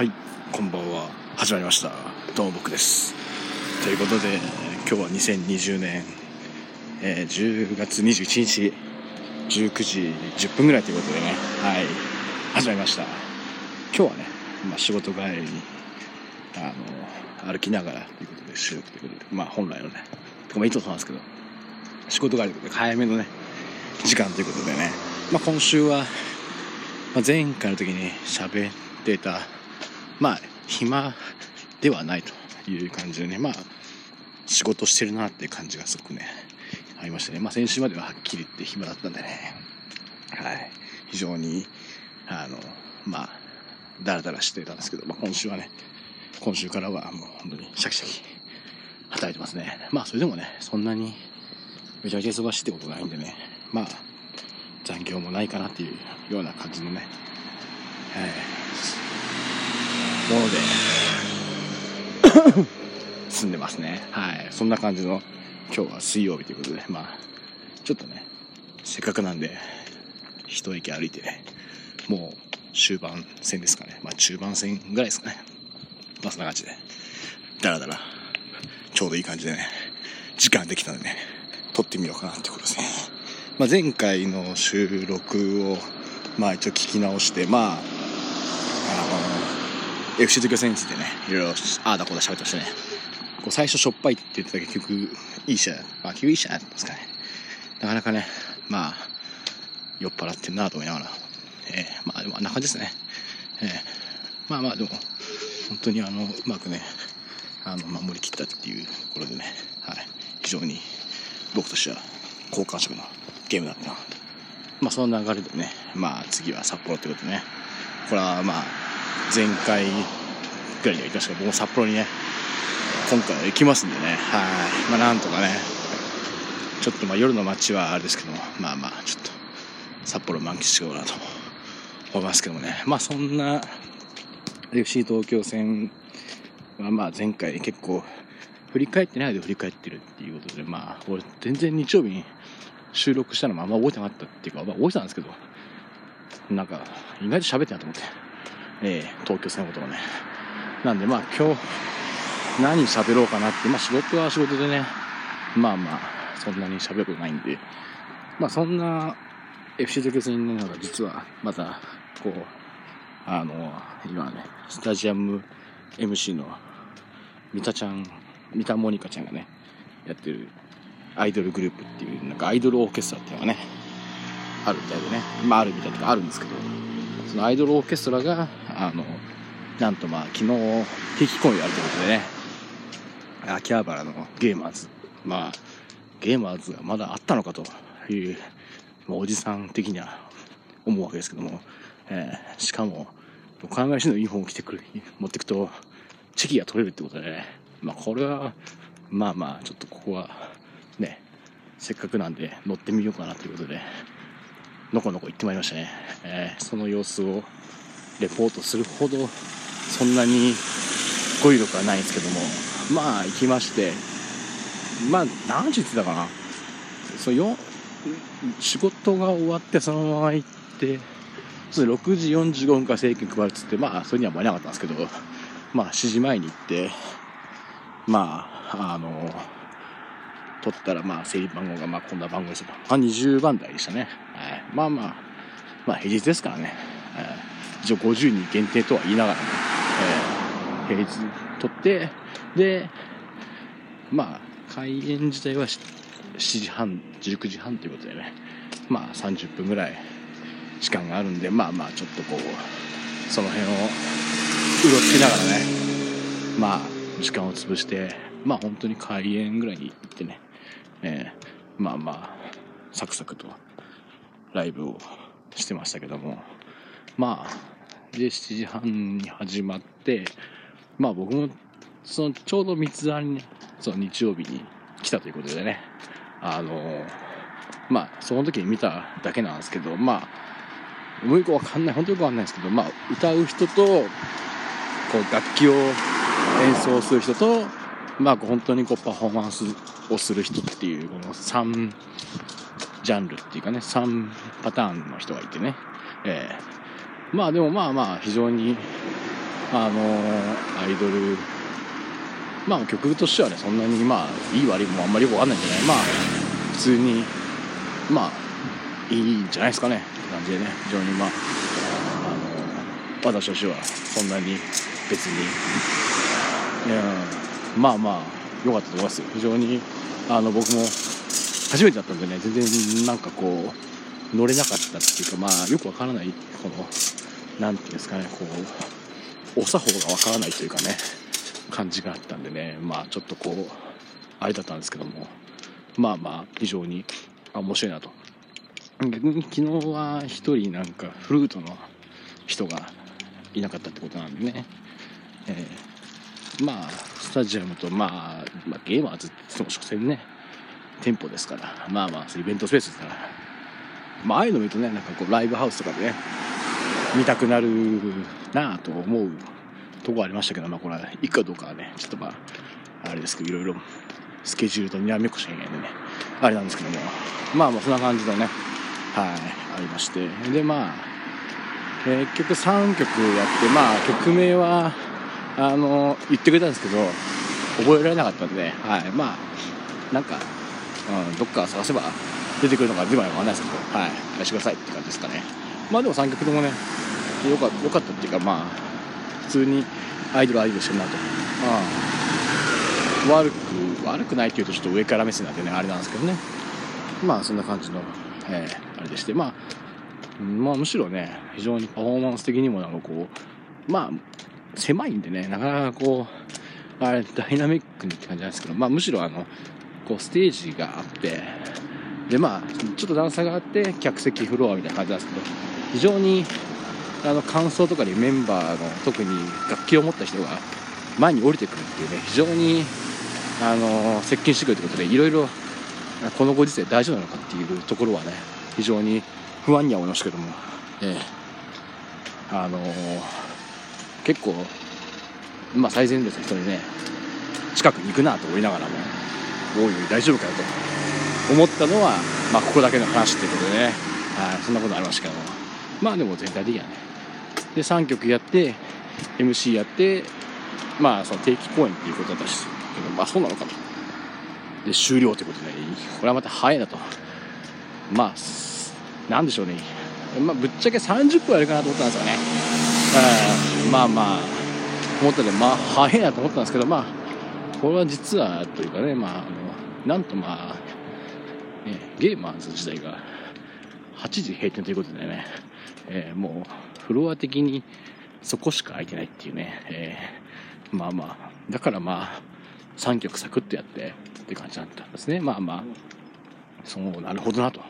はい、こんばんは。始まりました。どうも僕です。ということで、今日は2020年、えー10月21日、19時10分ぐらいということでね、はい、始まりました。今日はね、まあ、仕事帰りに、あの、歩きながらということで収録ということで、まあ本来のね、てかまあいつもそうなんですけど、仕事帰りということで早めのね、時間ということでね、まあ今週は、まあ、前回の時に喋ってたまあ暇ではないという感じでねまあ仕事してるなっていう感じがすごくねありましたね。まあ先週までははっきり言って暇だったんでね。はい。非常にあのまあダラダラしてたんですけど、まあ、今週はね今週からはもう本当にシャキシャキ働いてますね。まあそれでもねそんなにめちゃめちゃ忙しいってことないんでねまあ残業もないかなっていうような感じのね、えーもので住んでますね。はい。そんな感じの今日は水曜日ということでまあちょっとねせっかくなんで一駅歩いてもう終盤戦ですかね。まあ中盤戦ぐらいですかね。まあそんな感じで。だらだらちょうどいい感じでね時間できたんでね撮ってみようかなってことですね。まあ、前回の収録を、まあ、一応聞き直して、まあ、FC 東京戦についてね、いろいろ、ああだこうだ喋ってましたね。こう最初しょっぱいって言ってたけど、結局、いい試合、まあ、結局いい試合だったんですかね。なかなかね、まあ、酔っ払ってんなと思いながら、えーまあ、でもあんな感じですね。えーまあまあ、でも、本当にあの、うまくね、あの、守りきったっていうところでね、はい、非常に僕としては好感触のゲームだったな。まあその流れでね、まあ次は札幌ということでね、これはまあ前回ぐらいには行きましたけど、僕も札幌にね、今回は行きますんでね、はい。まあなんとかね、ちょっとまあ夜の街はあれですけども、まあまあちょっと札幌満喫しようかなと思いますけどもね、まあそんな FC 東京戦はまあ前回結構振り返ってないで振り返ってるっていうことで、まあ俺全然日曜日に収録したのもあんま覚えてなかったっていうか、まあ、覚えてたんですけど、なんか、意外と喋ってなと思って、えー、東京戦のことをね。なんで、まあ、今日、何喋ろうかなって、まあ、仕事は仕事でね、まあまあ、そんなに喋ることないんで、まあ、そんな FC 東京戦のが実は、また、こう、あの、今ね、スタジアム MC の三田ちゃん、三田モニカちゃんがね、やってるアイドルグループっていう、なんかアイドルオーケストラっていうのがね、あるみたいでね、まああるみたいとかあるんですけど、そのアイドルオーケストラが、あの、なんとまあ昨日、定期公演やるということでね、秋葉原のゲーマーズ、まあ、ゲーマーズがまだあったのかという、まあおじさん的には思うわけですけども、えーしかも、考えしのユニフォームを着てくる、持っていくと、チェキが取れるってことでね、まあこれは、まあまあ、ちょっとここは、ね、せっかくなんで乗ってみようかなということで、のこのこ行ってまいりましたね。えーその様子をレポートするほど、そんなに語彙力はないんですけども、まあ行きまして、まあ何時って言ってたかな。そよ仕事が終わってそのまま行って、そ6時45分から請求配るっつって、まあそれには間に合わなかったんですけど、まあ7時前に行って、まあ、あの、取ったら、まあ、整理番号が、まあ、こんな番号ですと。まあ、20番台でしたね。はい。まあまあ、まあ、平日ですからね。えー一応50人限定とは言いながらも、えー平日取って、で、まあ、開演自体は7時半、19時半ということでね、まあ、30分ぐらい時間があるんで、まあまあ、ちょっとこう、その辺を、うろつきながらね、まあ、時間を潰して、まあ本当に開演ぐらいに行ってね、えーまあまあ、サクサクとライブをしてましたけども、まあ、で、7時半に始まって、まあ僕も、その、ちょうど三つ編に、その日曜日に来たということでね、あのまあ、その時に見ただけなんですけど、まあ、もうよくわかんない、本当よくわかんないですけど、まあ、歌う人と、こう、楽器を演奏する人と、まあ、本当にこう、パフォーマンスをする人っていう、この3ジャンルっていうかね、3パターンの人がいてね、えーまあでもまあまあ、非常に、あのアイドルまあ曲としてはねそんなにまあいい悪いもあんまりよくわかんないんじゃない。まあ普通にまあいいんじゃないですかね。って感じでね。非常にまああの私としてはそんなに別に。いやまあまあ良かったと思いますよ。非常にあの僕も初めてだったんでね全然なんかこう乗れなかったっていうかまあよくわからないこの何て言うんですかねこうお作法がわからないというかね感じがあったんでねまあちょっとこうあれだったんですけどもまあまあ非常に面白いなと。逆に昨日は1人なんかフルートの人がいなかったってことなんでね、えー、まあスタジアムと、まあ、まあ、ゲームはずっと所詮ね店舗ですからまあまあイベントスペースですからまああいうの見るとねなんかこうライブハウスとかでね見たくなるなあと思うとこありましたけどまあこれは行くかどうかはねちょっとまああれですけどいろいろスケジュールとにらめっこしなきゃいないんでねあれなんですけどもまあまあそんな感じのねはいありましてでまあ、結局3曲やってまあ曲名はあの言ってくれたんですけど覚えられなかったんで、はい、まあなんか、うん、どっか探せば出てくるのか出ないかわかんないですけど、はい、返してくださいって感じですかね。まあでも3曲ともねよかよかったっていうかまあ普通にアイドルアイドルしてるなと、まあ、悪く悪くないっていうとちょっと上から目線なんでねあれなんですけどね。まあそんな感じの、えー、あれでして。まあまあむしろね非常にパフォーマンス的にもなんかこうまあ狭いんでね、なかなかこう、あれ、ダイナミックにって感じなんですけど、まあむしろあの、こうステージがあって、でまあ、ちょっと段差があって、客席フロアみたいな感じなんですけど、非常に、あの、感想とかにメンバーの、特に楽器を持った人が前に降りてくるっていうね、非常に、あの、接近してくるということで、いろいろ、このご時世大丈夫なのかっていうところはね、非常に不安には思いましたけども、ええ。あの結構、まあ、最前列の人にね近くに行くなと思いながらもおいおい大丈夫かよと。思ったのは、まあ、ここだけの話っていうことでね、はい、そんなことありましたけども。まあでも全体的にはね。で3曲やって MC やってまあその定期公演っていうことだったしけどまあそうなのかと。で終了ということで、ね、これはまた早いなと。まあなんでしょうね。まあぶっちゃけ30分やるかなと思ったんですよね。まあまあ思ったでまあ早いなと思ったんですけどまあこれは実はというかねまああのなんとまあ、ね、ゲーマーズ自体が8時閉店ということでね、えー、もうフロア的にそこしか空いてないっていうね、えー、まあまあだからまあ3曲サクッとやってって感じだったんですね。まあまあそうなるほどなと。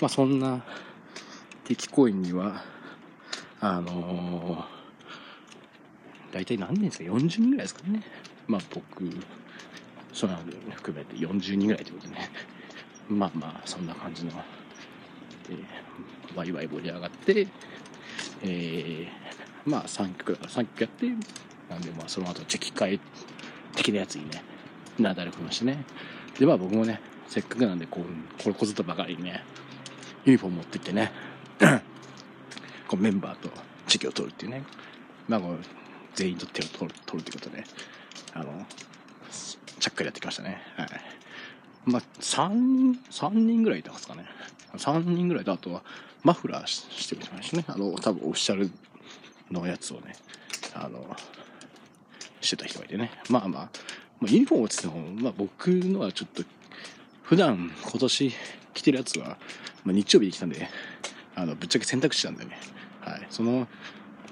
まあそんな敵コインにはあのー、大体何人ですか？40人ぐらいですかね。まあ僕その含めて40人ぐらいということでね。まあまあそんな感じの、えー、ワイワイ盛り上がってえー、まあ3曲だから3曲やってなんでまあその後チェキ会的なやつにねなだれ込ましてねでまあ僕もねせっかくなんでこうこれこぞとばかりにねユニフォーム持ってってねこうメンバーとチェキを取るっていうね、まあ、こう全員と手を取る取るってことで、あの、ちゃっかりやってきましたね。はい。まあ、3人、3人ぐらいいたんですかね。3人ぐらいと、あとは、マフラーしてる人もいね。あの、多分オフィシャルのやつをね、あの、してた人がいてね。まあまあ、まあ、ユニフォームって言っても、まあ僕のはちょっと、普段今年着てるやつは、まあ、日曜日に来たんで、あの、ぶっちゃけ選択肢なんだよね。はい、その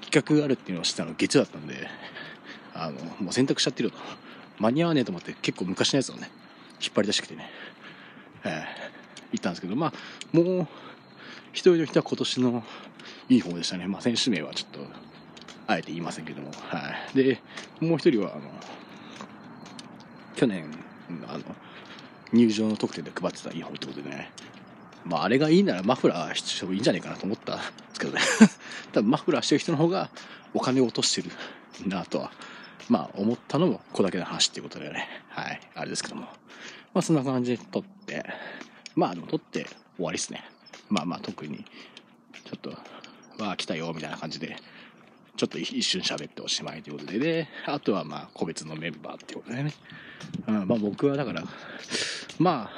企画があるっていうのを知ったの月曜だったんであのもう選択しちゃってるよと間に合わねえと思って結構昔のやつをね引っ張り出してきてね、えー、行ったんですけどまあもう一人の人は今年のいい方でしたね。まあ選手名はちょっとあえて言いませんけども。はい。でもう一人はあの去年あの入場の特典で配ってたいい方ってことでね。まあ、あれがいいならマフラーしてもいいんじゃないかなと思ったんですけどね。多分マフラーしてる人の方がお金を落としてるなとは、まあ、思ったのもここだけの話っていうことでね、はい、あれですけども。まあ、そんな感じで撮って、まあ、でも撮って終わりですね。まあまあ、特に、ちょっと、わあ、来たよ、みたいな感じで、ちょっと一瞬喋っておしまいということで、で、あとはまあ個別のメンバーっていうことでね。うん、まあ僕はだから、ま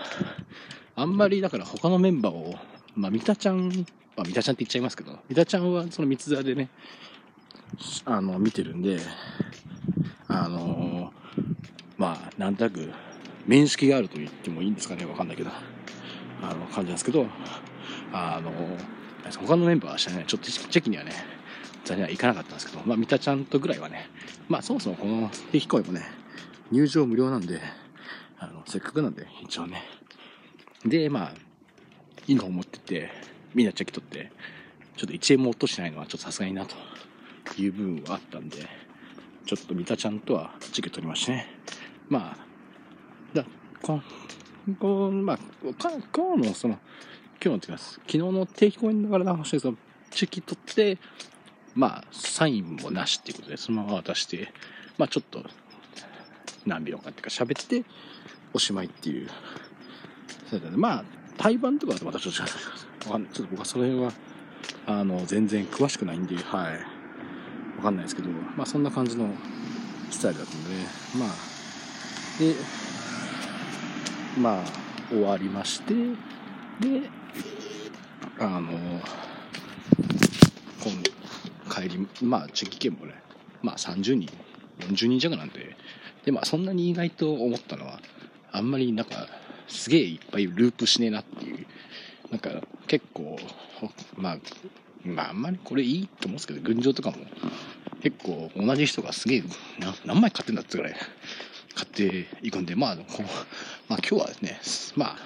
あ、あんまりだから他のメンバーを、まあ三田ちゃん、まあ三田ちゃんって言っちゃいますけど、三田ちゃんはその三つ座でね、あの、見てるんで、あのまあ、なんとなく、面識があると言ってもいいんですかね、わかんないけど、あの、感じなんですけど、あの他のメンバーはしたね、ちょっとチェキにはね、残念は行かなかったんですけど、まあ、三田ちゃんとぐらいはね、まあ、そもそもこの定期公演もね、入場無料なんで、あの、せっかくなんで、一応ね。で、まあ、いいのを持ってって、みんなチェキ取って、ちょっと1円も落としてないのはちょっとさすがになという部分はあったんで、ちょっと三田ちゃんとはチェキ取りましてね。まあ、だ、ここまあ、か今日のその、今日のってます。昨日の定期公演だからな話ですけど、チェキ取って、まあ、サインもなしっていうことで、そのまま渡して、まあ、ちょっと、何秒かっていうか喋って、おしまいっていう。そうだね。まあ、対バンとかだとまたちょっと違う。ちょっと僕はその辺は、あの、全然詳しくないんで、はい。わかんないですけど、まあ、そんな感じのスタイルだったので、まあ、で、まあ、終わりまして、で、あの、今帰り、まあ、チェキ券もね、まあ30人、40人弱なんで、で、まあそんなに意外と思ったのは、あんまりなんか、すげえいっぱいループしねえなっていう、なんか結構、まあ、まああんまりこれいいと思うんですけど、群青とかも結構同じ人がすげえ何枚買ってんだってぐらい買っていくんで、まあ、こまあ今日はですね、まあ、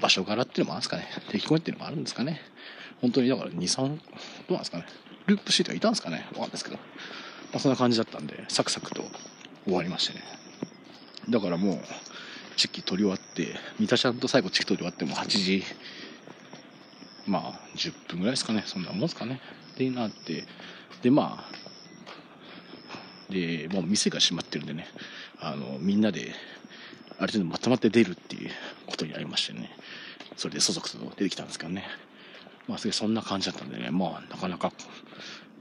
場所柄っていうのもあるんですかね。定期公演っていうのもあるんですかね。本当にだから2、3、どうなんですかね。ループシートがいたんですかね。わかんないですけど。まあそんな感じだったんで、サクサクと終わりましてね。だからもう、チキ取り終わって、三田ちゃんと最後チキ取り終わっても8時、まあ10分ぐらいですかね。そんなもんですかね。で、なって、で、まあ、で、もう店が閉まってるんでね、あの、みんなで、ある程度まとまって出るっていうことになりましてね。それでそそくそと出てきたんですけどね。まあ、そんな感じだったんでね、まあ、なかなか、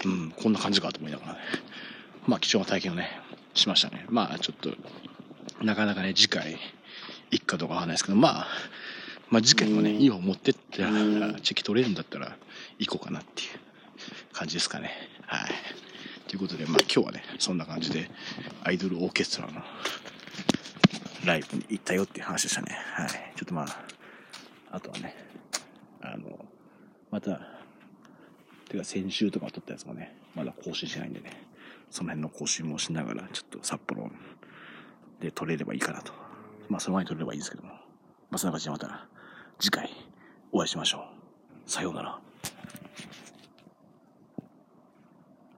うん、こんな感じかと思いながらね、まあ、貴重な体験をね、しましたね。まあ、ちょっと、なかなかね、次回、行くかどうかわかんないですけど、まあ、まあ、次回もね、いい方持ってって、チェキ取れるんだったら、行こうかなっていう感じですかね。はい。ということで、まあ、今日はね、そんな感じで、アイドルオーケストラのライブに行ったよっていう話でしたね。はい。ちょっとまあ、あとはね、あの、また、てか先週とか撮ったやつもね、まだ更新しないんでね、その辺の更新もしながら、ちょっと札幌で撮れればいいかなと。まあその前に撮れればいいんですけども。まあそんな感じでまた次回お会いしましょう。さようなら。